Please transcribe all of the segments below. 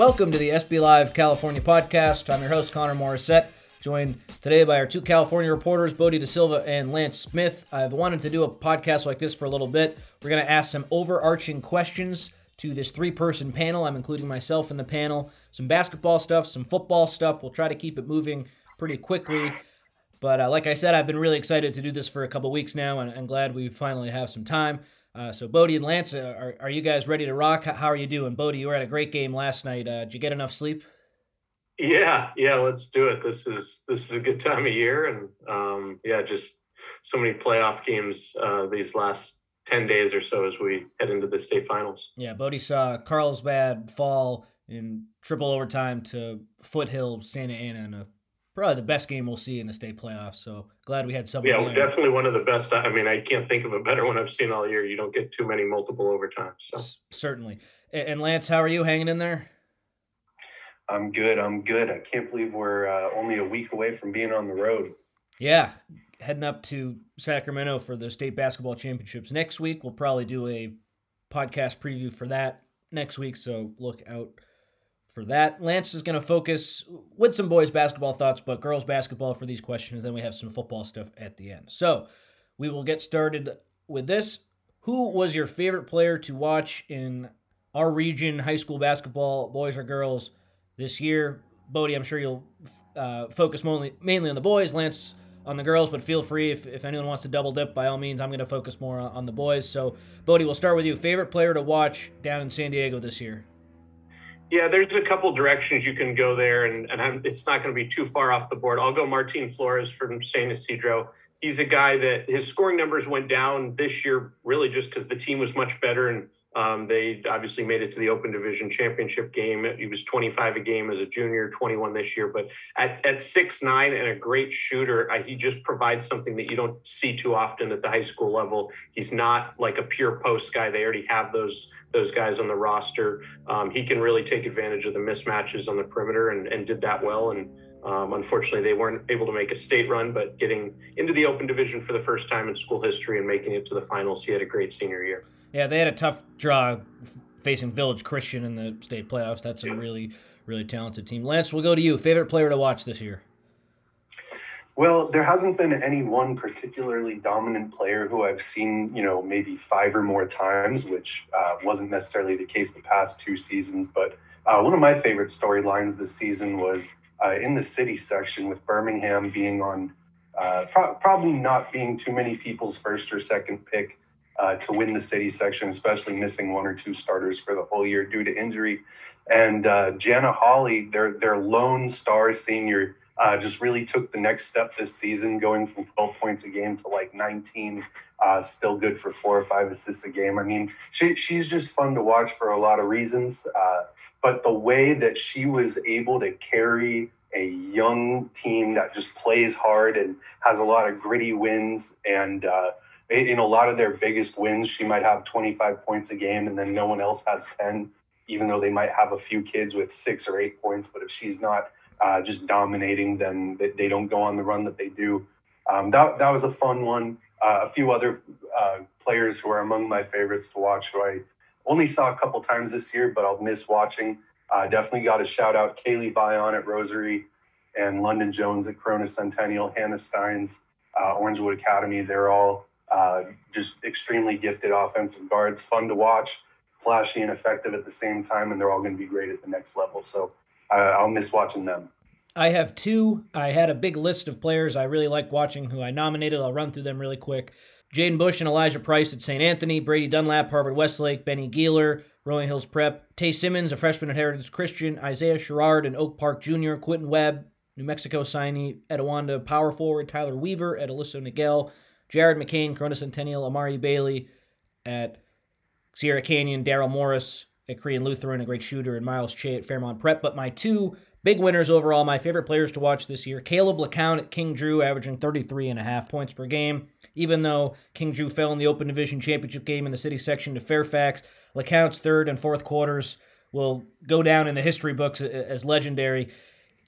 Welcome to the SB Live California podcast. I'm your host, Connor Morissette, joined today by our two California reporters, Bodie De Silva and Lance Smith. I've wanted to do a podcast like this for a little bit. We're going to ask some overarching questions to this three person panel. I'm including myself in the panel. Some basketball stuff, some football stuff. We'll try to keep it moving pretty quickly. But uh, like I said, I've been really excited to do this for a couple weeks now, and I'm glad we finally have some time. Uh, so, Bodie and Lance, uh, are, are you guys ready to rock? How, are you doing? Bodie, you were at a great game last night. Uh, did you get enough sleep? Yeah, yeah, let's do it. This is this is a good time of year, and um, yeah, just so many playoff games uh, these last ten days or so as we head into the state finals. Yeah, Bodie saw Carlsbad fall in triple overtime to Foothill Santa Ana in a probably the best game we'll see in the state playoffs. So glad we had some. Yeah, there. definitely one of the best. I mean, I can't think of a better one I've seen all year. You don't get too many multiple overtimes. So. Certainly. And Lance, how are you hanging in there? I'm good. I'm good. I can't believe we're uh, only a week away from being on the road. Yeah, heading up to Sacramento for the state basketball championships next week. We'll probably do a podcast preview for that next week. So look out for that. Lance is going to focus with some boys basketball thoughts, but girls basketball for these questions. Then we have some football stuff at the end. So we will get started with this. Who was your favorite player to watch in our region, high school basketball, boys or girls, this year? Bodie, I'm sure you'll uh, focus mainly, mainly on the boys. Lance on the girls, but feel free if, if anyone wants to double dip, by all means, I'm going to focus more on, on the boys. So, Bodie, we'll start with you. Favorite player to watch down in San Diego this year? Yeah, there's a couple directions you can go there, and, and I'm, it's not going to be too far off the board. I'll go Martin Flores from San Ysidro. He's a guy that his scoring numbers went down this year, really just because the team was much better and um, they obviously made it to the Open Division Championship game. He was 25 a game as a junior, 21 this year. But at, at six nine and a great shooter, I, he just provides something that you don't see too often at the high school level. He's not like a pure post guy. They already have those those guys on the roster. Um, he can really take advantage of the mismatches on the perimeter and, and did that well. And um, unfortunately, they weren't able to make a state run, but getting into the Open Division for the first time in school history and making it to the finals, he had a great senior year. Yeah, they had a tough draw facing Village Christian in the state playoffs. That's a really, really talented team. Lance, we'll go to you. Favorite player to watch this year? Well, there hasn't been any one particularly dominant player who I've seen, you know, maybe five or more times, which uh, wasn't necessarily the case the past two seasons. But uh, one of my favorite storylines this season was uh, in the city section with Birmingham being on, uh, pro- probably not being too many people's first or second pick uh, to win the city section, especially missing one or two starters for the whole year due to injury. And uh, Jana Hawley, their their lone star senior, uh, just really took the next step this season, going from 12 points a game to like 19. Uh, still good for four or five assists a game. I mean, she, she's just fun to watch for a lot of reasons. Uh, but the way that she was able to carry a young team that just plays hard and has a lot of gritty wins and uh, in a lot of their biggest wins, she might have 25 points a game, and then no one else has 10, even though they might have a few kids with six or eight points. But if she's not uh, just dominating, then they don't go on the run that they do. Um, that, that was a fun one. Uh, a few other uh, players who are among my favorites to watch, who I only saw a couple times this year, but I'll miss watching. Uh, definitely got a shout out Kaylee Bion at Rosary and London Jones at Corona Centennial, Hannah Stines, uh, Orangewood Academy. They're all uh, just extremely gifted offensive guards, fun to watch, flashy and effective at the same time, and they're all going to be great at the next level. So uh, I'll miss watching them. I have two. I had a big list of players I really like watching who I nominated. I'll run through them really quick. Jaden Bush and Elijah Price at St. Anthony, Brady Dunlap, Harvard Westlake, Benny Gealer, Rolling Hills Prep, Tay Simmons, a freshman at Heritage Christian, Isaiah Sherrard and Oak Park Jr., Quentin Webb, New Mexico signee, Etiwanda power forward, Tyler Weaver at Aliso Niguel, Jared McCain, Corona Centennial, Amari Bailey at Sierra Canyon, Daryl Morris at Crean Lutheran, a great shooter, and Miles Che at Fairmont Prep. But my two big winners overall, my favorite players to watch this year, Caleb LeCount at King Drew, averaging 33 and a half points per game. Even though King Drew fell in the Open Division Championship game in the city section to Fairfax, LeCount's third and fourth quarters will go down in the history books as legendary.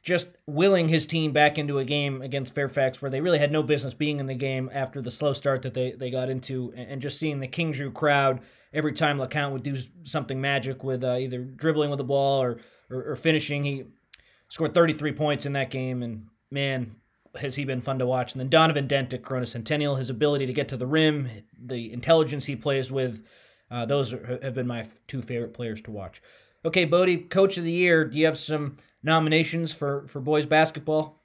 Just willing his team back into a game against Fairfax where they really had no business being in the game after the slow start that they, they got into, and just seeing the King Drew crowd every time LeCount would do something magic with uh, either dribbling with the ball or, or, or finishing. He scored 33 points in that game, and man, has he been fun to watch. And then Donovan Dent at Corona Centennial, his ability to get to the rim, the intelligence he plays with, uh, those are, have been my two favorite players to watch. Okay, Bodie, Coach of the Year, do you have some nominations for, for boys basketball?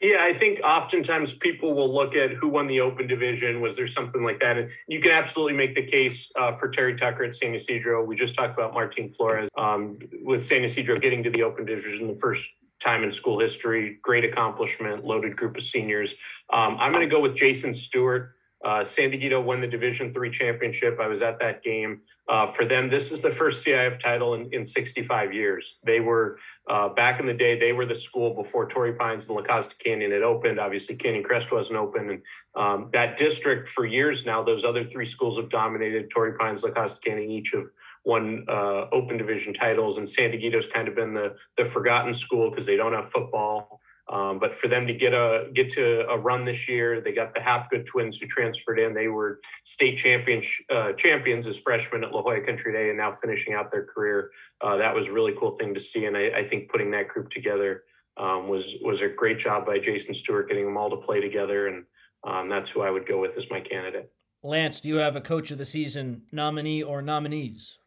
Yeah, I think oftentimes people will look at who won the Open Division. Was there something like that? And you can absolutely make the case uh, for Terry Tucker at San Ysidro. We just talked about Martin Flores um, with San Ysidro getting to the Open Division the first time in school history. Great accomplishment, loaded group of seniors. Um, I'm going to go with Jason Stewart. Uh, San Dieguito won the Division Three championship. I was at that game. Uh, for them, this is the first CIF title in, in 65 years. They were uh, back in the day. They were the school before Torrey Pines and La Costa Canyon had opened. Obviously, Canyon Crest wasn't open, and um, that district for years now. Those other three schools have dominated. Torrey Pines, La Costa Canyon, each have won uh, Open Division titles, and San Dieguito's kind of been the the forgotten school because they don't have football. Um, but for them to get a get to a run this year, they got the Hapgood twins who transferred in. They were state champion uh, champions as freshmen at La Jolla Country Day, and now finishing out their career. Uh, that was a really cool thing to see, and I, I think putting that group together um, was was a great job by Jason Stewart getting them all to play together, and um, that's who I would go with as my candidate. Lance, do you have a coach of the season nominee or nominees?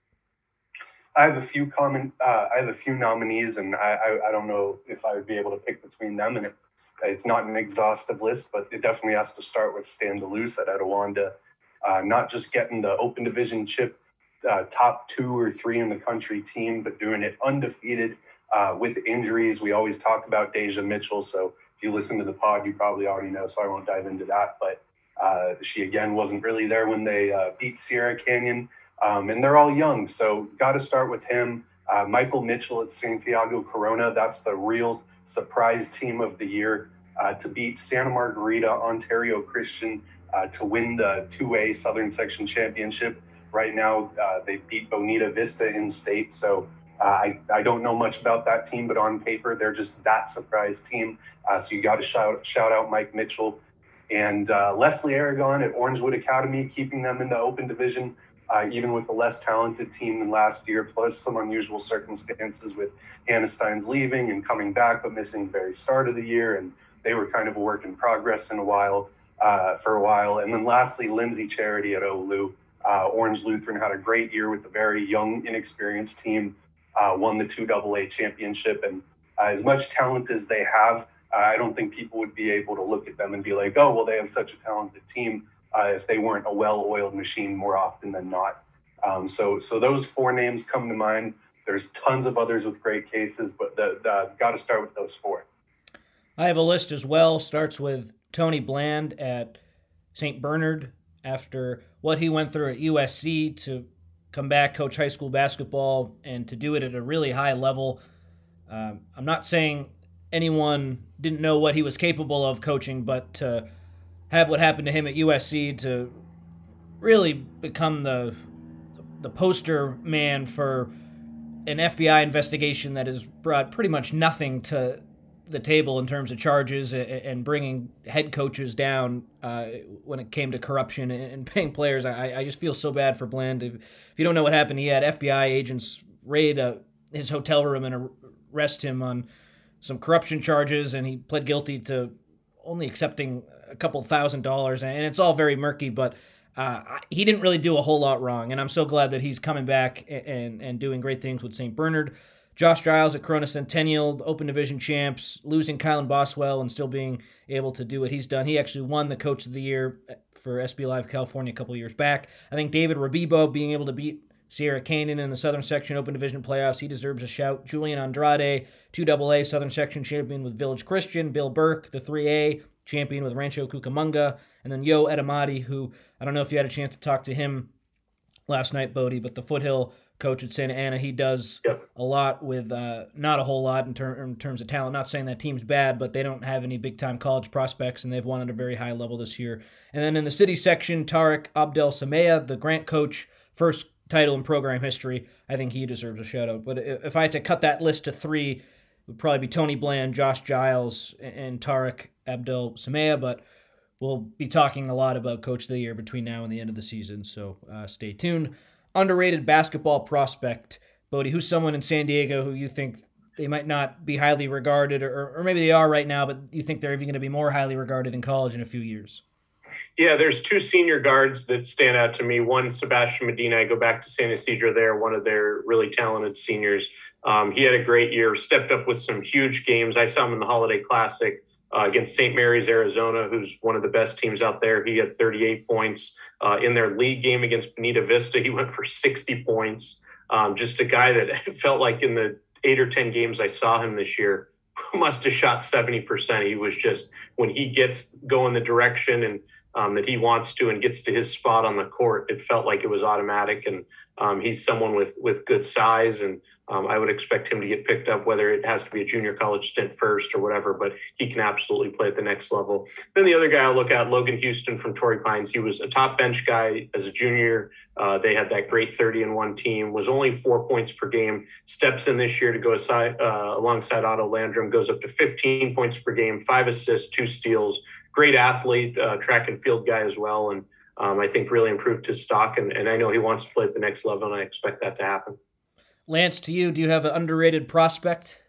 I have a few common. Uh, I have a few nominees, and I, I, I don't know if I would be able to pick between them. And it, it's not an exhaustive list, but it definitely has to start with Stan Delus at Etiwanda. Uh, not just getting the Open Division chip, uh, top two or three in the country team, but doing it undefeated uh, with injuries. We always talk about Deja Mitchell, so if you listen to the pod, you probably already know. So I won't dive into that, but. Uh, she again wasn't really there when they uh, beat Sierra Canyon. Um, and they're all young, so got to start with him. Uh, Michael Mitchell at Santiago Corona, that's the real surprise team of the year uh, to beat Santa Margarita, Ontario Christian, uh, to win the 2A Southern Section Championship. Right now, uh, they beat Bonita Vista in state, so uh, I, I don't know much about that team, but on paper, they're just that surprise team. Uh, so you got to shout, shout out Mike Mitchell and Leslie Aragon at Orangewood Academy, keeping them in the open division uh, even with a less talented team than last year, plus some unusual circumstances with Hannah Stines leaving and coming back, but missing the very start of the year. And they were kind of a work in progress in a while, uh, for a while. And then lastly, Lindsay Charity at Oulu. Uh, Orange Lutheran had a great year with a very young, inexperienced team, uh, won the 2AA championship. And uh, as much talent as they have, I don't think people would be able to look at them and be like, oh, well, they have such a talented team uh, if they weren't a well-oiled machine more often than not. Um, so, so those four names come to mind. There's tons of others with great cases, but the, the got to start with those four. I have a list as well. Starts with Tony Bland at St. Bernard after what he went through at USC to come back, coach high school basketball, and to do it at a really high level. Um, I'm not saying anyone didn't know what he was capable of coaching, but to have what happened to him at USC to really become the the poster man for an FBI investigation that has brought pretty much nothing to the table in terms of charges and bringing head coaches down uh, when it came to corruption and paying players. I, I just feel so bad for Bland. If, if you don't know what happened, he had FBI agents raid uh, his hotel room and arrest him on some corruption charges, and he pled guilty to only accepting a couple thousand dollars, and it's all very murky. But uh, he didn't really do a whole lot wrong, and I'm so glad that he's coming back and and doing great things with St. Bernard. Josh Giles at Corona Centennial, Open Division champs, losing Kylan Boswell and still being able to do what he's done. He actually won the Coach of the Year for SB Live California a couple years back. I think David Rebibo being able to beat Sierra Canyon in the Southern Section Open Division playoffs. He deserves a shout. Julian Andrade, 2AA Southern Section champion with Village Christian. Bill Burke, the 3A champion with Rancho Cucamonga. And then Yo Edamati, who I don't know if you had a chance to talk to him last night, Bodie, but the Foothill coach at Santa Ana, he does yep. a lot with uh, not a whole lot in, ter- in, terms of talent. Not saying that team's bad, but they don't have any big time college prospects, and they've won at a very high level this year. And then in the city section, Tarek Abdel Samea, the Grant coach, first title in program history. I think he deserves a shout out. But if I had to cut that list to three, it would probably be Tony Bland, Josh Giles, and Tarek Abdel Samea, but we'll be talking a lot about Coach of the Year between now and the end of the season, so uh, stay tuned. Underrated basketball prospect, Bodie, who's someone in San Diego who you think they might not be highly regarded, or, or maybe they are right now, but you think they're even going to be more highly regarded in college in a few years? Yeah, there's two senior guards that stand out to me. One, Sebastian Medina. I go back to San Ysidro there, one of their really talented seniors. Um, he had a great year, stepped up with some huge games. I saw him in the Holiday Classic uh, against St. Mary's, Arizona, who's one of the best teams out there. He had 38 points. Uh, in their league game against Bonita Vista, he went for 60 points. Um, just a guy that felt like in the eight or 10 games I saw him this year, must have shot 70%. He was just, when he gets going the direction and um, that he wants to and gets to his spot on the court, it felt like it was automatic. And um, he's someone with with good size, and um, I would expect him to get picked up, whether it has to be a junior college stint first or whatever. But he can absolutely play at the next level. Then the other guy I'll look at, Logan Houston from Torrey Pines. He was a top bench guy as a junior. Uh, they had that great 30 and one team. Was only four points per game. Steps in this year to go aside uh, alongside Otto Landrum. Goes up to 15 points per game, five assists, two steals. Great athlete, uh, track and field guy as well, and um, I think really improved his stock. And, and I know he wants to play at the next level, and I expect that to happen. Lance, to you, do you have an underrated prospect?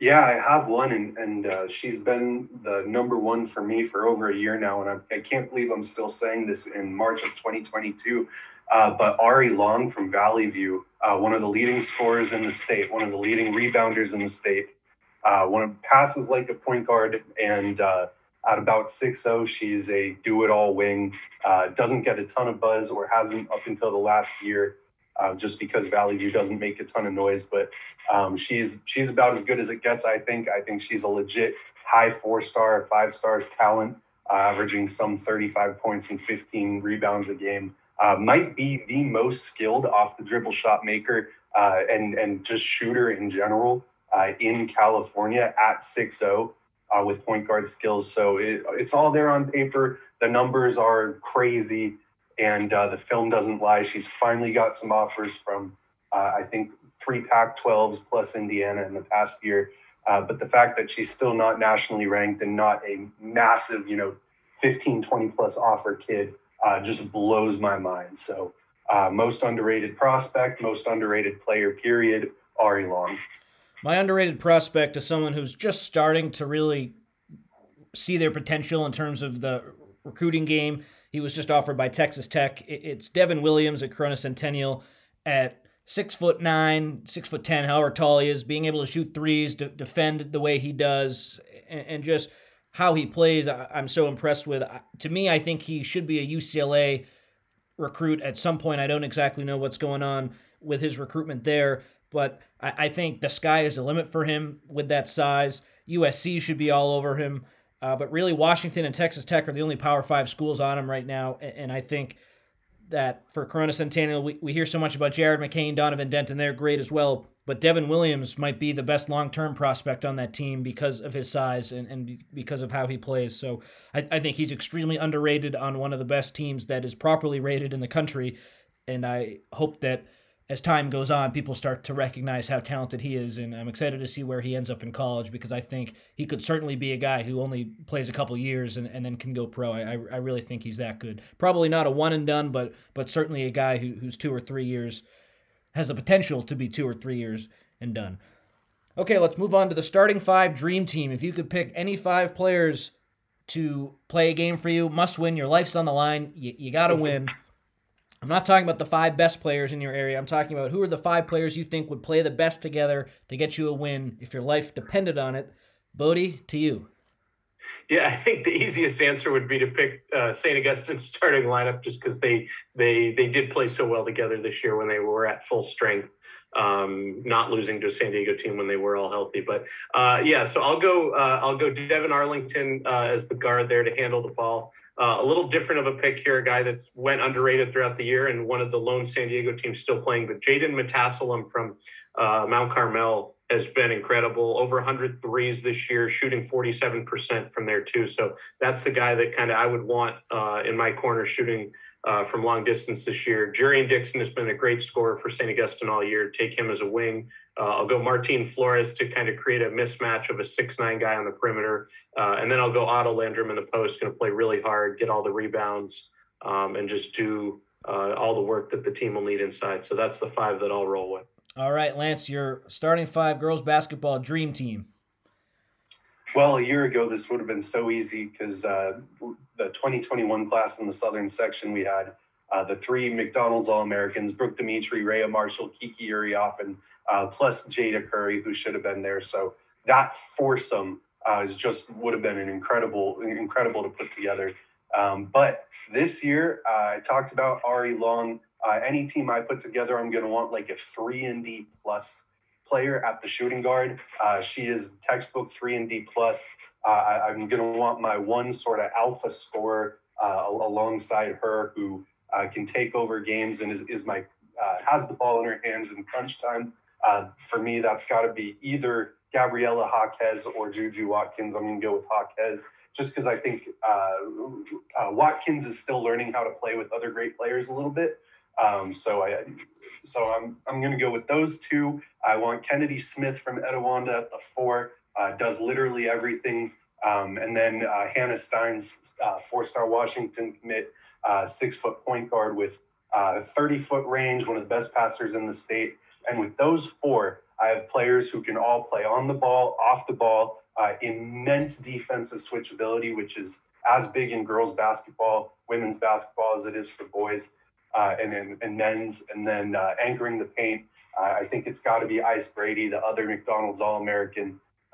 Yeah, I have one, and and uh, she's been the number one for me for over a year now, and I, I can't believe I'm still saying this in March of 2022. Uh, but Ari Long from Valley View, uh, one of the leading scorers in the state, one of the leading rebounders in the state, uh, one of passes like a point guard, and uh, at about 6'0, she's a do it all wing. Uh, doesn't get a ton of buzz or hasn't up until the last year, uh, just because Valley View doesn't make a ton of noise. But um, she's she's about as good as it gets, I think. I think she's a legit high four star, five star talent, uh, averaging some 35 points and 15 rebounds a game. Uh, might be the most skilled off the dribble shot maker uh, and, and just shooter in general in California at 6'0 uh, with point guard skills. So it, it's all there on paper. The numbers are crazy, and uh, the film doesn't lie. She's finally got some offers from, uh, I think, three Pac 12s plus Indiana in the past year. Uh, but the fact that she's still not nationally ranked and not a massive, you know, 15, 20 plus offer kid uh, just blows my mind. So, uh, most underrated prospect, most underrated player, period, Ari Long. My underrated prospect is someone who's just starting to really see their potential in terms of the recruiting game. He was just offered by Texas Tech. It's Devin Williams at Corona Centennial at six foot nine, six foot ten, however tall he is, being able to shoot threes, to defend the way he does, and, just how he plays. I'm so impressed with. To me, I think he should be a UCLA recruit at some point. I don't exactly know what's going on with his recruitment there, but I, I think the sky is the limit for him with that size. USC should be all over him. Uh, but really, Washington and Texas Tech are the only Power Five schools on him right now. And, and I think that for Corona Centennial, we, we hear so much about Jared McCain, Donovan Denton. They're great as well. But Devin Williams might be the best long term prospect on that team because of his size and, and because of how he plays. So I, I think he's extremely underrated on one of the best teams that is properly rated in the country. And I hope that as time goes on, people start to recognize how talented he is, and I'm excited to see where he ends up in college because I think he could certainly be a guy who only plays a couple years and, and then can go pro. I, I really think he's that good. Probably not a one and done, but but certainly a guy who, who's two or three years has the potential to be two or three years and done. Okay, let's move on to the starting five dream team. If you could pick any five players to play a game for you, must win. Your life's on the line. You, you got to win. I'm not talking about the five best players in your area. I'm talking about who are the five players you think would play the best together to get you a win if your life depended on it. Bodie, to you. Yeah, I think the easiest answer would be to pick uh, St. Augustine's starting lineup just because they they they did play so well together this year when they were at full strength um, not losing to a San Diego team when they were all healthy. But uh, yeah, so I'll go. Uh, I'll go Devin Arlington uh, as the guard there to handle the ball. Uh, a little different of a pick here, a guy that went underrated throughout the year and one of the lone San Diego teams still playing. But Jaden Metasalam from uh, Mount Carmel has been incredible. Over 100 threes this year, shooting 47% from there too. So that's the guy that kind of I would want uh, in my corner shooting uh, from long distance this year. Jurrion Dixon has been a great scorer for St. Augustine all year. Take him as a wing. Uh, I'll go Martin Flores to kind of create a mismatch of a six-nine guy on the perimeter. Uh, and then I'll go Otto Landrum in the post, going to play really hard, get all the rebounds, um, and just do uh, all the work that the team will need inside. So that's the five that I'll roll with. All right, Lance, your starting five girls basketball dream team. Well, a year ago, this would have been so easy because uh, the 2021 class in the Southern section, we had uh, the three McDonald's All Americans Brooke Demetre, Rayah Marshall, Kiki Iriafen, uh, plus Jada Curry, who should have been there. So that foursome uh, is just would have been an incredible, incredible to put together. Um, but this year, uh, I talked about Ari Long. Uh, any team I put together, I'm going to want like a three and D plus player at the shooting guard. Uh, she is textbook three and D plus. Uh, I, am going to want my one sort of alpha scorer uh, alongside her who uh, can take over games and is, is my has the ball in her hands in crunch time. for me, that's got to be either Gabriella Jaquez or Juju Watkins. I'm going to go with Jaquez just because I think uh, uh, Watkins is still learning how to play with other great players a little bit. Um, so I, so I'm I'm going to go with those two. I want Kennedy Smith from Etiwanda at the four. Uh, does literally everything. Um, and then uh, Hannah Stein's uh, four-star Washington commit, uh, six-foot point guard with 30-foot range, one of the best passers in the state. And with those four, I have players who can all play on the ball, off the ball, uh, immense defensive switchability, which is as big in girls basketball, women's basketball as it is for boys uh, and, and, and, men's. And then uh, anchoring the paint, uh, I think it's got to be Ice Brady, the other McDonald's All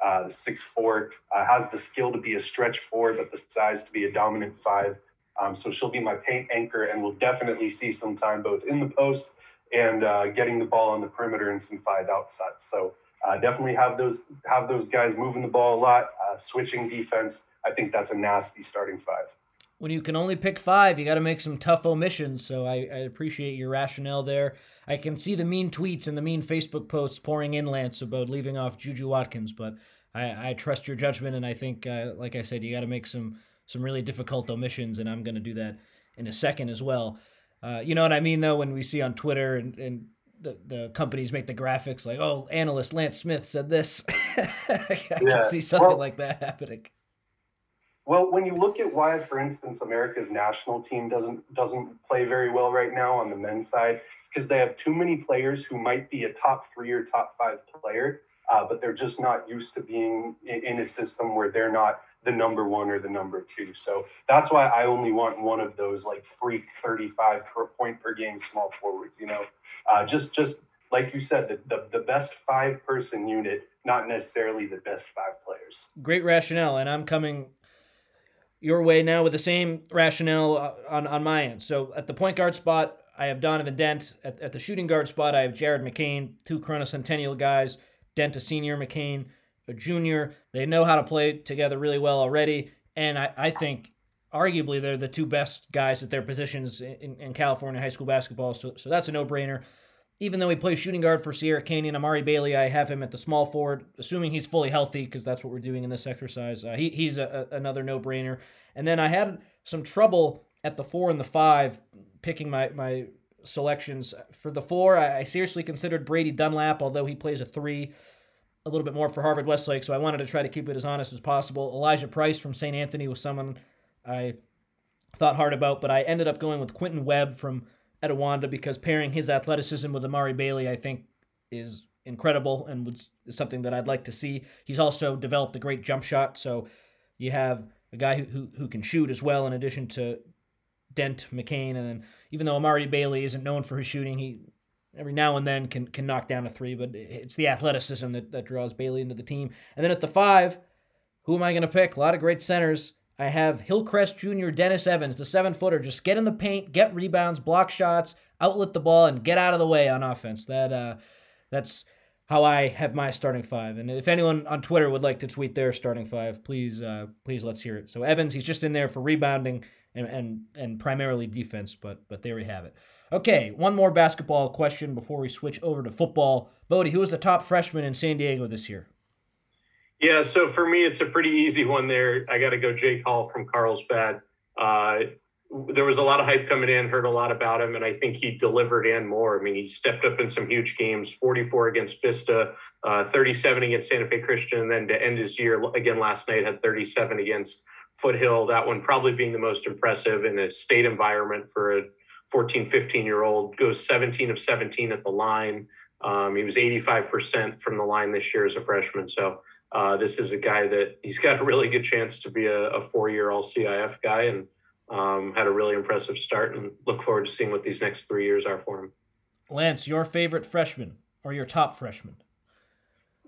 Uh, six four, uh, has the skill to be a stretch four, but the size to be a dominant five. Um, so she'll be my paint anchor, and we'll definitely see some time both in the post and uh, getting the ball on the perimeter and some five outside. So uh, definitely have those have those guys moving the ball a lot, uh, switching defense. I think that's a nasty starting five. When you can only pick five, you got to make some tough omissions. So I, I, appreciate your rationale there. I can see the mean tweets and the mean Facebook posts pouring in, Lance, about leaving off Juju Watkins, but I, I trust your judgment, and I think, uh, like I said, you got to make some some really difficult omissions, and I'm going to do that in a second as well. Uh, you know what I mean, though, when we see on Twitter and, and the, the companies make the graphics like, oh, analyst Lance Smith said this. I yeah. can see something well, like that happening. Well, when you look at why, for instance, America's national team doesn't doesn't play very well right now on the men's side, it's because they have too many players who might be a top three or top five player, uh, but they're just not used to being in, a system where they're not the number one or the number two. So that's why I only want one of those like freak 35 point per game small forwards, you know, uh, just, just like you said, the, the, the best five person unit, not necessarily the best five players. Great rationale. And I'm coming your way now with the same rationale uh, on, on my end. So at the point guard spot, I have Donovan Dent. At, at the shooting guard spot, I have Jared McCain, two Corona Centennial guys, Dent a senior, McCain a junior. They know how to play together really well already. And I, I think arguably they're the two best guys at their positions in, in California high school basketball. So, so that's a no brainer. Even though he plays shooting guard for Sierra Canyon, Amari Bailey, I have him at the small forward, assuming he's fully healthy, because that's what we're doing in this exercise. Uh, he, he's a, a, another no brainer. And then I had some trouble at the four and the five picking my, my selections. For the four, I, seriously considered Brady Dunlap, although he plays a three a little bit more for Harvard Westlake, so I wanted to try to keep it as honest as possible. Elijah Price from St. Anthony was someone I thought hard about, but I ended up going with Quentin Webb from Etiwanda because pairing his athleticism with Amari Bailey, I think, is incredible and was is something that I'd like to see. He's also developed a great jump shot, so you have a guy who, who, who can shoot as well, in addition to Dent McCain, and then even though Amari Bailey isn't known for his shooting, he every now and then can can knock down a three, but it's the athleticism that, that draws Bailey into the team. And then at the five, who am I going to pick? A lot of great centers. I have Hillcrest Jr., Dennis Evans, the seven footer. Just get in the paint, get rebounds, block shots, outlet the ball, and get out of the way on offense. That uh, that's how I have my starting five. And if anyone on Twitter would like to tweet their starting five, please uh, please let's hear it. So Evans, he's just in there for rebounding and and, and primarily defense, but but there we have it. Okay, one more basketball question before we switch over to football. Bodie, who was the top freshman in San Diego this year? Yeah, so for me, it's a pretty easy one there. I got to go Jake Hall from Carlsbad. Uh, there was a lot of hype coming in, heard a lot about him, and I think he delivered and more. I mean, he stepped up in some huge games 44 against Vista, uh, 37 against Santa Fe Christian, and then to end his year again last night had 37 against Foothill. That one probably being the most impressive in a state environment for a 14, 15 year old. Goes 17 of 17 at the line. Um, he was 85% from the line this year as a freshman. So uh, this is a guy that he's got a really good chance to be a, a four year all CIF guy. And um, had a really impressive start and look forward to seeing what these next three years are for him. Lance, your favorite freshman or your top freshman?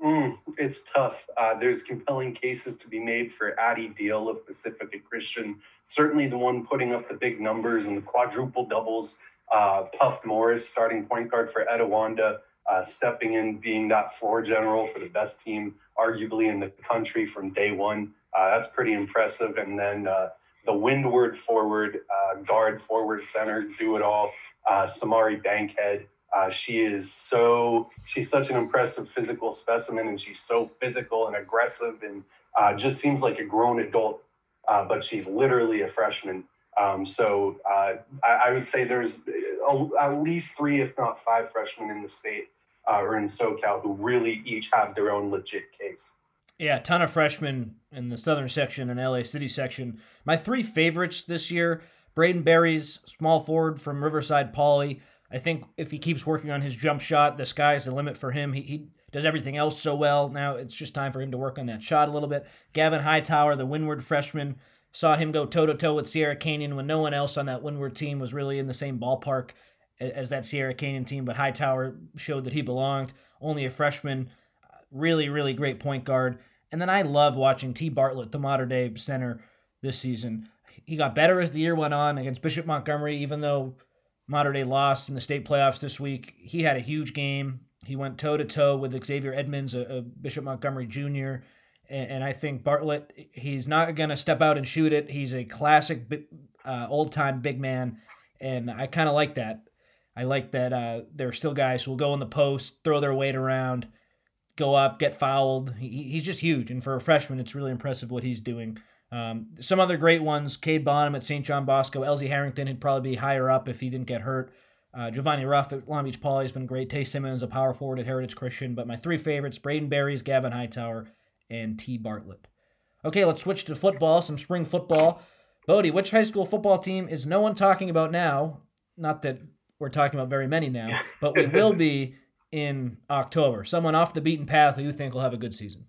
Mm, it's tough. Uh, there's compelling cases to be made for Addy Deal of Pacifica Christian. Certainly the one putting up the big numbers and the quadruple doubles. Uh, Puff Morris, starting point guard for Etiwanda, uh, stepping in, being that floor general for the best team, arguably in the country from day one. Uh, that's pretty impressive. And then uh, the windward forward, uh, guard, forward, center, do it all. Samari Bankhead. Uh, she is so, she's such an impressive physical specimen and she's so physical and aggressive and uh, just seems like a grown adult, uh, but she's literally a freshman. Um, so uh, I, I, would say there's a, at least three, if not five freshmen in the state or in SoCal who really each have their own legit case. Yeah, ton of freshmen in the southern section and LA City section. My three favorites this year Braden Burries small forward from Riverside Poly. I think if he keeps working on his jump shot, the sky's the limit for him. He, he does everything else so well. Now it's just time for him to work on that shot a little bit. Gavin Hightower, the Windward freshman, saw him go toe to toe with Sierra Canyon when no one else on that Windward team was really in the same ballpark as that Sierra Canyon team. But Hightower showed that he belonged. Only a freshman really, really great point guard. And then I love watching T. Bartlett, the Mater Dei center, this season. He got better as the year went on against Bishop Montgomery, even though Mater Dei lost in the state playoffs this week. He had a huge game. He went toe to toe with Xavier Edmonds, a, a Bishop Montgomery Jr. And, and, I think Bartlett, he's not going to step out and shoot it. He's a classic, uh, old time big man. And I kind of like that. I like that uh, there are still guys who will go in the post, throw their weight around, go up, get fouled. He, he's just huge, and for a freshman, it's really impressive what he's doing. Um, some other great ones: Cade Bonham at St. John Bosco, Elsie Harrington would probably be higher up if he didn't get hurt. Uh, Giovanni Ruff at Long Beach Poly has been great. Tay Simmons, a power forward at Heritage Christian. But my three favorites: Braden Burries, Gavin Hightower, and T. Bartlett. Okay, let's switch to football. Some spring football. Bodie, which high school football team is no one talking about now? Not that we're talking about very many now, but we will be in October? Someone off the beaten path who you think will have a good season?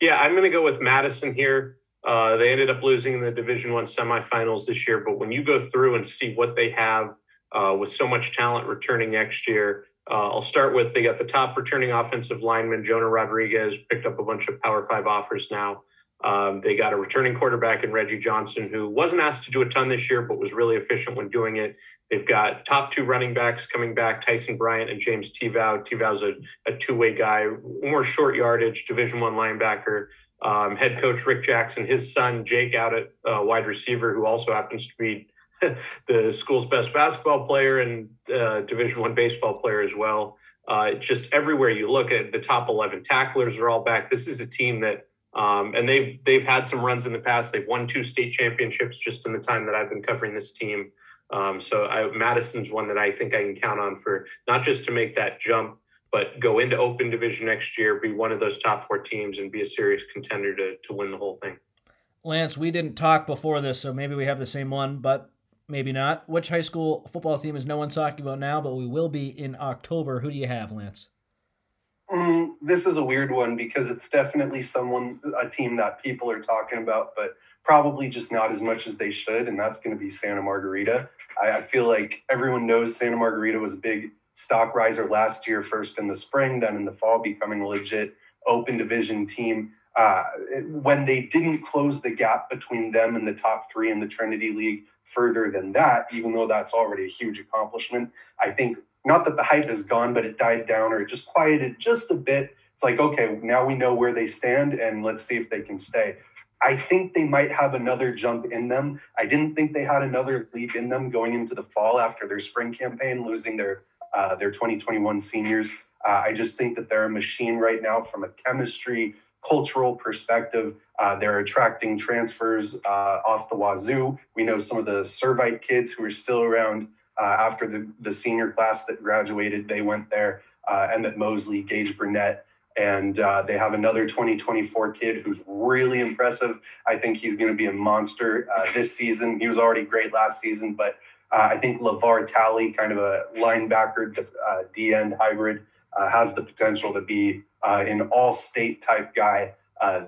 Yeah, I'm going to go with Madison here. Uh, they ended up losing in the Division One semifinals this year, but when you go through and see what they have uh, with so much talent returning next year, uh, I'll start with they got the top returning offensive lineman Jonah Rodriguez picked up a bunch of Power Five offers now. Um, they got a returning quarterback in Reggie Johnson, who wasn't asked to do a ton this year, but was really efficient when doing it. They've got top two running backs coming back, Tyson Bryant and James Tivow. Tivow's a, a two-way guy, more short yardage, Division One linebacker. Um, head coach Rick Jackson, his son Jake out at uh, wide receiver, who also happens to be the school's best basketball player and uh, Division One baseball player as well. Uh, just everywhere you look at the top 11 tacklers are all back. This is a team that um, and they've they've had some runs in the past. They've won two state championships just in the time that I've been covering this team. Um, so I, Madison's one that I think I can count on for not just to make that jump, but go into open division next year, be one of those top four teams, and be a serious contender to to win the whole thing. Lance, we didn't talk before this, so maybe we have the same one, but maybe not. Which high school football team is no one talking about now, but we will be in October? Who do you have, Lance? Mm, this is a weird one because it's definitely someone, a team that people are talking about, but probably just not as much as they should. And that's going to be Santa Margarita. I, I, feel like everyone knows Santa Margarita was a big stock riser last year, first in the spring, then in the fall, becoming a legit open division team. Uh, when they didn't close the gap between them and the top three in the Trinity League further than that, even though that's already a huge accomplishment, I think not that the hype is gone, but it died down or it just quieted just a bit. It's like, okay, now we know where they stand and let's see if they can stay. I think they might have another jump in them. I didn't think they had another leap in them going into the fall after their spring campaign, losing their uh, their 2021 seniors. Uh, I just think that they're a machine right now from a chemistry, cultural perspective. Uh, they're attracting transfers uh, off the wazoo. We know some of the Servite kids who are still around uh, after the, the senior class that graduated, they went there. Uh, Emmett Mosley, Gage Burnett, and uh, they have another 2024 kid who's really impressive. I think he's going to be a monster uh, this season. He was already great last season, but uh, I think LeVar Talley, kind of a linebacker, uh, D end hybrid, uh, has the potential to be uh, an all-state type guy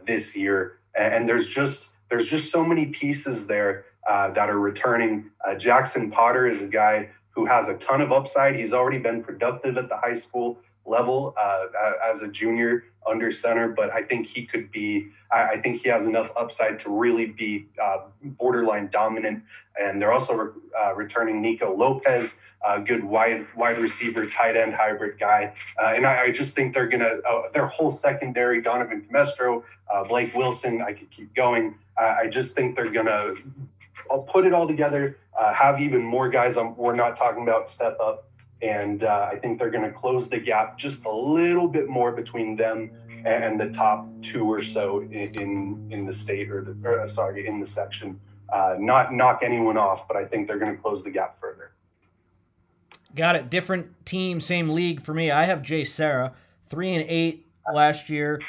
this year. And there's just there's just so many pieces there that are returning. Jackson Potter is a guy who has a ton of upside. He's already been productive at the high school level uh, as a junior under center, but I think he could be. I, think he has enough upside to really be uh, borderline dominant. And they're also re- uh, returning Nico Lopez, a good wide wide receiver, tight end hybrid guy. Uh, and I, I, just think they're gonna uh, their whole secondary, Donovan Comestro, uh, Blake Wilson. I could keep going. I just think they're gonna. I'll put it all together. have even more guys. I'm, we're not talking about step up and uh, I think they're going to close the gap just a little bit more between them and the top two or so in in, in the state or, the, or, sorry in the section. Uh, not knock anyone off, but I think they're going to close the gap further. Got it. Different team, same league for me. I have JSerra, three and eight last year.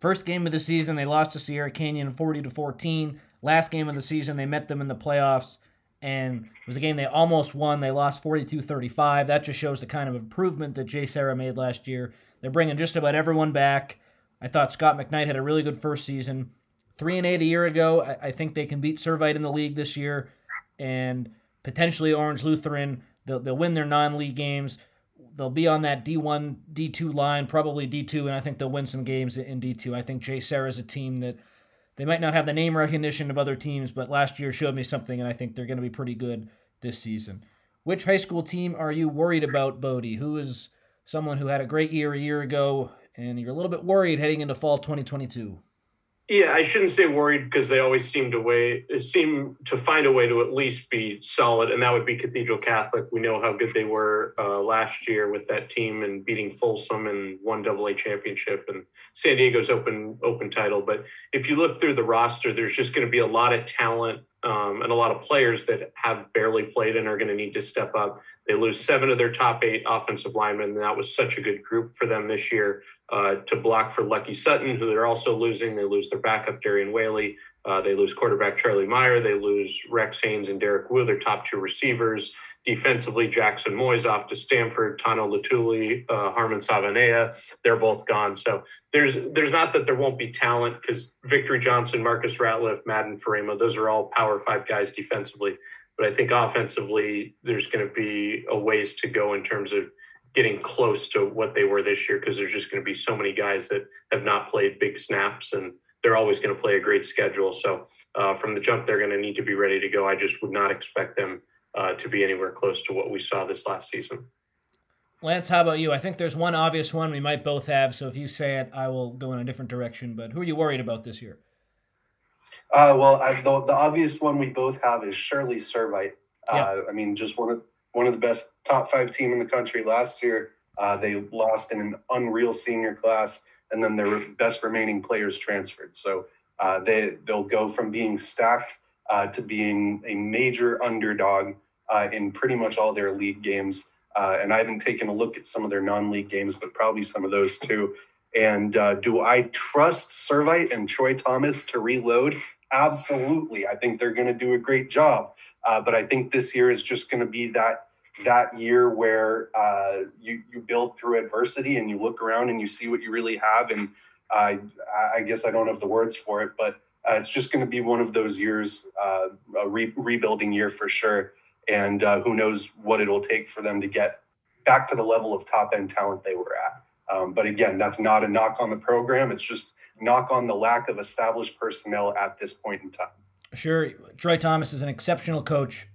First game of the season, they lost to Sierra Canyon 40 to 14. Last game of the season, they met them in the playoffs and it was a game they almost won. They lost 42-35. That just shows the kind of improvement that JSerra made last year. They're bringing just about everyone back. I thought Scott McKnight had a really good first season. Three and eight a year ago. I, I think they can beat Servite in the league this year, and potentially Orange Lutheran. They'll, they'll win their non-league games. They'll be on that D1, D2 line, probably D2, and I think they'll win some games in D2. I think JSerra is a team that they might not have the name recognition of other teams, but last year showed me something, and I think they're going to be pretty good this season. Which high school team are you worried about, Bodie? Who is someone who had a great year a year ago, and you're a little bit worried heading into fall 2022? Yeah, I shouldn't say worried because they always seem to way seem to find a way to at least be solid, and that would be Cathedral Catholic. We know how good they were uh, last year with that team and beating Folsom and won Double A championship and San Diego's open open title. But if you look through the roster, there's just going to be a lot of talent um, and a lot of players that have barely played and are going to need to step up. They lose seven of their top eight offensive linemen, and that was such a good group for them this year uh, to block for Lucky Sutton, who they're also losing. They lose their backup, Darian Whaley. Uh, they lose quarterback Charlie Meyer. They lose Rex Haynes and Derek Wu, their top two receivers. Defensively, Jackson Moyes off to Stanford, Tano Latuli, uh, Harmon Savanea, they're both gone. So there's there's not that there won't be talent because Victory Johnson, Marcus Ratliff, Madden Farema, those are all power five guys defensively. But I think offensively, there's going to be a ways to go in terms of getting close to what they were this year because there's just going to be so many guys that have not played big snaps and they're always going to play a great schedule. So uh, from the jump, they're going to need to be ready to go. I just would not expect them uh, to be anywhere close to what we saw this last season. Lance, how about you? I think there's one obvious one we might both have. So if you say it, I will go in a different direction. But who are you worried about this year? Uh, well, I, the, the obvious one we both have is Shirley Servite. Uh, yeah. I mean, just one of one of the best top five team in the country last year. Uh, they lost in an unreal senior class, and then their best remaining players transferred. So uh, they they'll go from being stacked uh, to being a major underdog uh, in pretty much all their league games. Uh, and I haven't taken a look at some of their non-league games, but probably some of those too. And uh, do I trust Servite and Troy Thomas to reload? Absolutely. I think they're going to do a great job. But I think this year is just going to be that that year where uh, you you build through adversity and you look around and you see what you really have. And I I guess I don't have the words for it, but uh, it's just going to be one of those years, uh, a re- rebuilding year for sure. And uh, who knows what it'll take for them to get back to the level of top end talent they were at. Um, but again, that's not a knock on the program. It's just knock on the lack of established personnel at this point in time. Sure, Troy Thomas is an exceptional coach,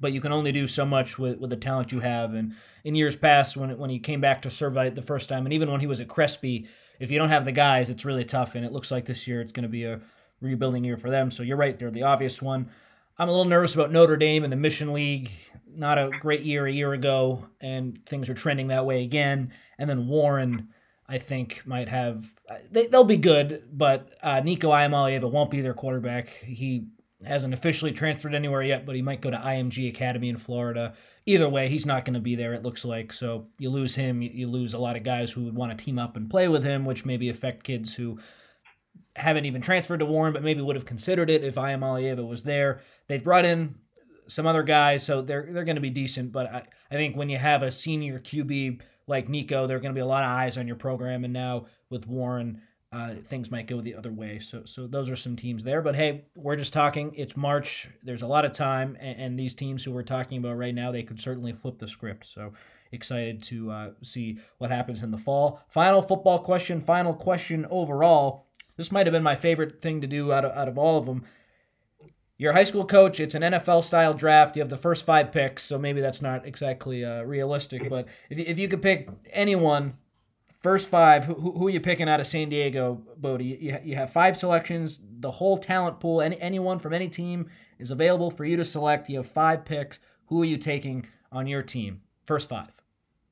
but you can only do so much with, with the talent you have. And in years past, when when he came back to Servite the first time, and even when he was at Crespi, if you don't have the guys, it's really tough. And it looks like this year it's going to be a rebuilding year for them. So you're right, they're the obvious one. I'm a little nervous about Notre Dame and the Mission League. Not a great year a year ago, and things are trending that way again. And then Warren, I think, might have. They, they'll be good, but uh, Nico Iamaleava won't be their quarterback. He hasn't officially transferred anywhere yet, but he might go to IMG Academy in Florida. Either way, he's not going to be there, it looks like. So you lose him, you lose a lot of guys who would want to team up and play with him, which maybe affect kids who haven't even transferred to Warren, but maybe would have considered it if Iamaleava was there. They've brought in some other guys, so they're they're going to be decent. But I, I think when you have a senior QB like Nico, there are going to be a lot of eyes on your program. And now with Warren, uh, things might go the other way. So so those are some teams there. But hey, we're just talking. It's March. There's a lot of time, and, and these teams who we're talking about right now, they could certainly flip the script. So excited to uh, see what happens in the fall. Final football question. Final question overall. This might have been my favorite thing to do out of, out of all of them. You're high school coach. It's an NFL style draft. You have the first five picks, so maybe that's not exactly uh, realistic. But if if you could pick anyone, first five, who, who are you picking out of San Diego, Bodie? You, you have five selections. The whole talent pool, any, anyone from any team is available for you to select. You have five picks. Who are you taking on your team? First five.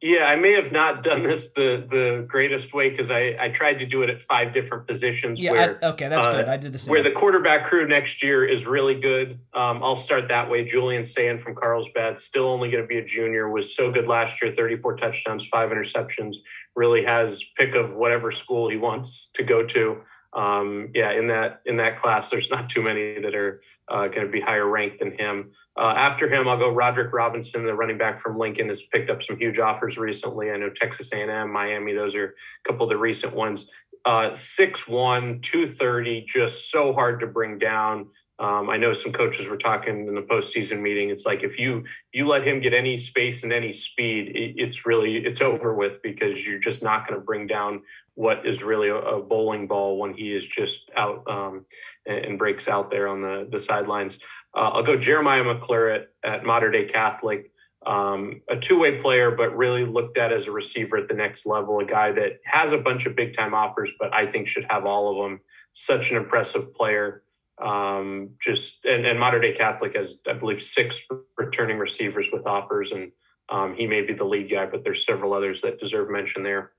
Yeah, I may have not done this the the greatest way because I, I tried to do it at five different positions. Yeah, where, I, okay, that's uh, good. I did the same. Where the quarterback crew next year is really good. Um, I'll start that way. Julian Sayin from Carlsbad, still only going to be a junior, was so good last year 34 touchdowns, five interceptions. Really has pick of whatever school he wants to go to um, yeah, in that in that class, there's not too many that are uh, going to be higher ranked than him. Uh, after him, I'll go Roderick Robinson, the running back from Lincoln, has picked up some huge offers recently. I know Texas A&M, Miami; those are a couple of the recent ones. Uh, 6'1", 230, just so hard to bring down. Um, I know some coaches were talking in the postseason meeting. It's like if you you let him get any space and any speed, it, it's really it's over with because you're just not going to bring down what is really a, a, bowling ball when he is just out um, and, and, breaks out there on the the sidelines. Uh, I'll go Jeremiah McClure at, at Mater Dei Catholic. Um, a two-way player, but really looked at as a receiver at the next level. A guy that has a bunch of big-time offers, but I think should have all of them. Such an impressive player um, just and, and Mater Dei Catholic has I believe six returning receivers with offers, and um, he may be the lead guy, but there's several others that deserve mention there.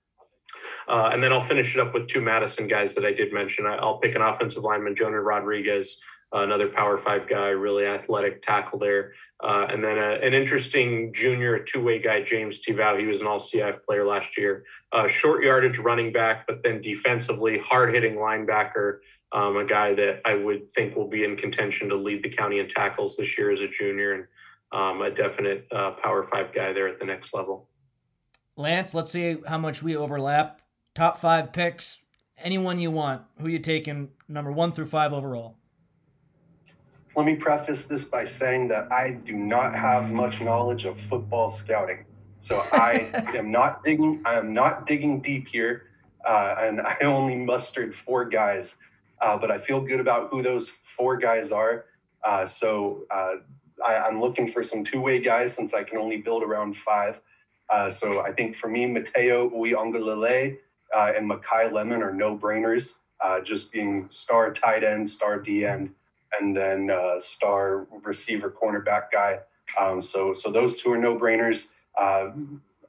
Uh, and then I'll finish it up with two Madison guys that I did mention. I, will pick an offensive lineman, Jonah Rodriguez, another Power Five guy, really athletic tackle there, uh, and then a, an interesting junior two-way guy, James Tivau. He was an All-CIF player last year. Uh, short yardage running back, but then defensively hard-hitting linebacker um, a guy that I would think will be in contention to lead the county in tackles this year as a junior, and um, a definite uh, Power Five guy there at the next level. Lance, let's see how much we overlap. Top five picks, anyone you want. Who you taking, number one through five overall? Let me preface this by saying that I do not have much knowledge of football scouting, so I am not digging. I am not digging deep here, uh, and I only mustered four guys uh, but I feel good about who those four guys are. Uh, so uh, I, am looking for some two-way guys since I can only build around five. Uh, so I think for me, Mateo Uiagalelei uh, and Makai Lemon are no-brainers, uh, just being star tight end, star D end, and then star receiver cornerback guy. Um, so so those two are no-brainers. Uh,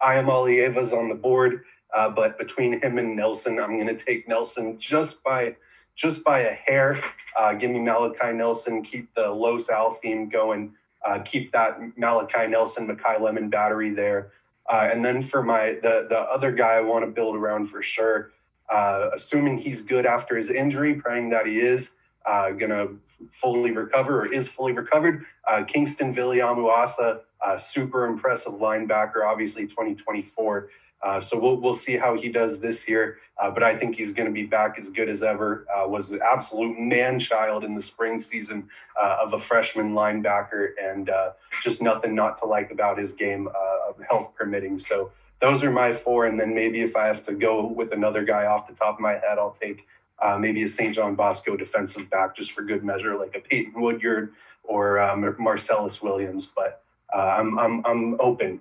Iamaleava's on the board, but between him and Nelson, I'm going to take Nelson just by – just by a hair. Uh, give me Malachi Nelson, keep the Los Al theme going, uh, keep that Malachi Nelson, Makai Lemon battery there. Uh, and then for my the the other guy I want to build around for sure, uh, assuming he's good after his injury, praying that he is uh, gonna fully recover or is fully recovered. Uh, Kingston Viliamuasa, super impressive linebacker, obviously 2024. Uh, so we'll we'll see how he does this year. Uh, but I think he's going to be back as good as ever. Uh, was the absolute man child in the spring season uh, of a freshman linebacker, and uh, just nothing not to like about his game, uh, health permitting. So those are my four. And then maybe if I have to go with another guy off the top of my head, I'll take Uh, maybe a St. John Bosco defensive back just for good measure, like a Peyton Woodyard or um, Marcellus Williams. But uh, I'm I'm I'm open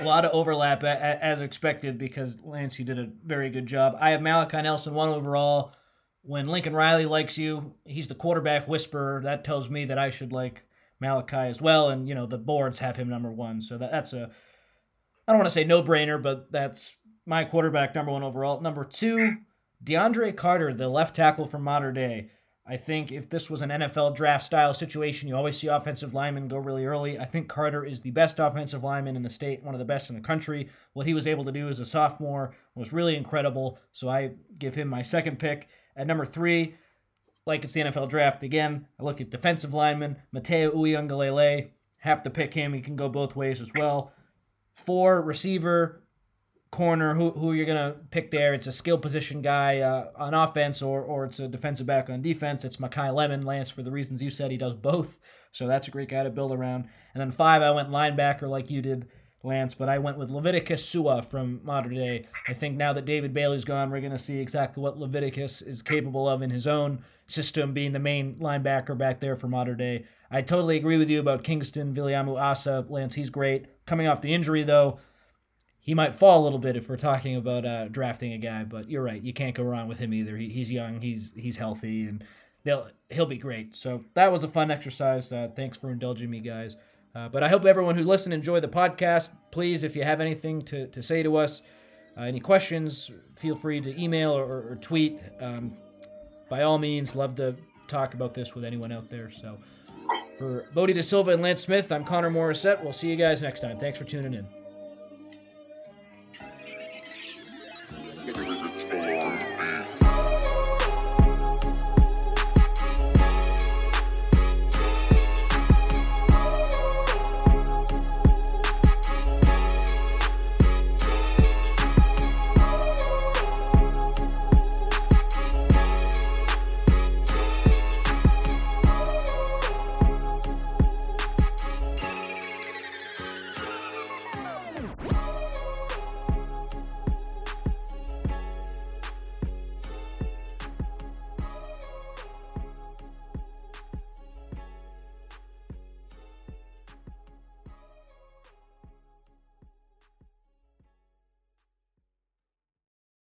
a lot of overlap as expected because Lance, you did a very good job. I have Malachi Nelson one overall, when Lincoln Riley likes you, he's the quarterback whisperer. That tells me that I should like Malachi as well. And, you know, the boards have him number one. So that, that's a, I don't want to say no brainer, but that's my quarterback number one overall. Number two, DeAndre Carter, the left tackle from Mater Dei, I think if this was an NFL draft style situation, you always see offensive linemen go really early. I think Carter is the best offensive lineman in the state, one of the best in the country. What he was able to do as a sophomore was really incredible. So I give him my second pick. At number three, like it's the NFL draft again, I look at defensive lineman, Mateo Uiagalelei. Have to pick him. He can go both ways as well. Four, receiver, corner, who, who you're going to pick there. It's a skill position guy uh, on offense or, or it's a defensive back on defense. It's Makai Lemon, Lance, for the reasons you said. He does both. So that's a great guy to build around. And then five, I went linebacker like you did, Lance, but I went with Leviticus Sua from Mater Dei. I think now that David Bailey's gone, we're going to see exactly what Leviticus is capable of in his own system, being the main linebacker back there for Mater Dei. I totally agree with you about Kingston Viliamu Asa. Lance, he's great. Coming off the injury, though, he might fall a little bit if we're talking about uh, drafting a guy. But you're right, you can't go wrong with him either. He, he's young, he's he's healthy, and they'll he'll be great. So that was a fun exercise. Uh, thanks for indulging me, guys. Uh, but I hope everyone who listened enjoyed the podcast. Please, if you have anything to, to say to us, uh, any questions, feel free to email or, or tweet. Um, by all means, love to talk about this with anyone out there. So for Bodie De Silva and Lance Smith, I'm Connor Morissette. We'll see you guys next time. Thanks for tuning in.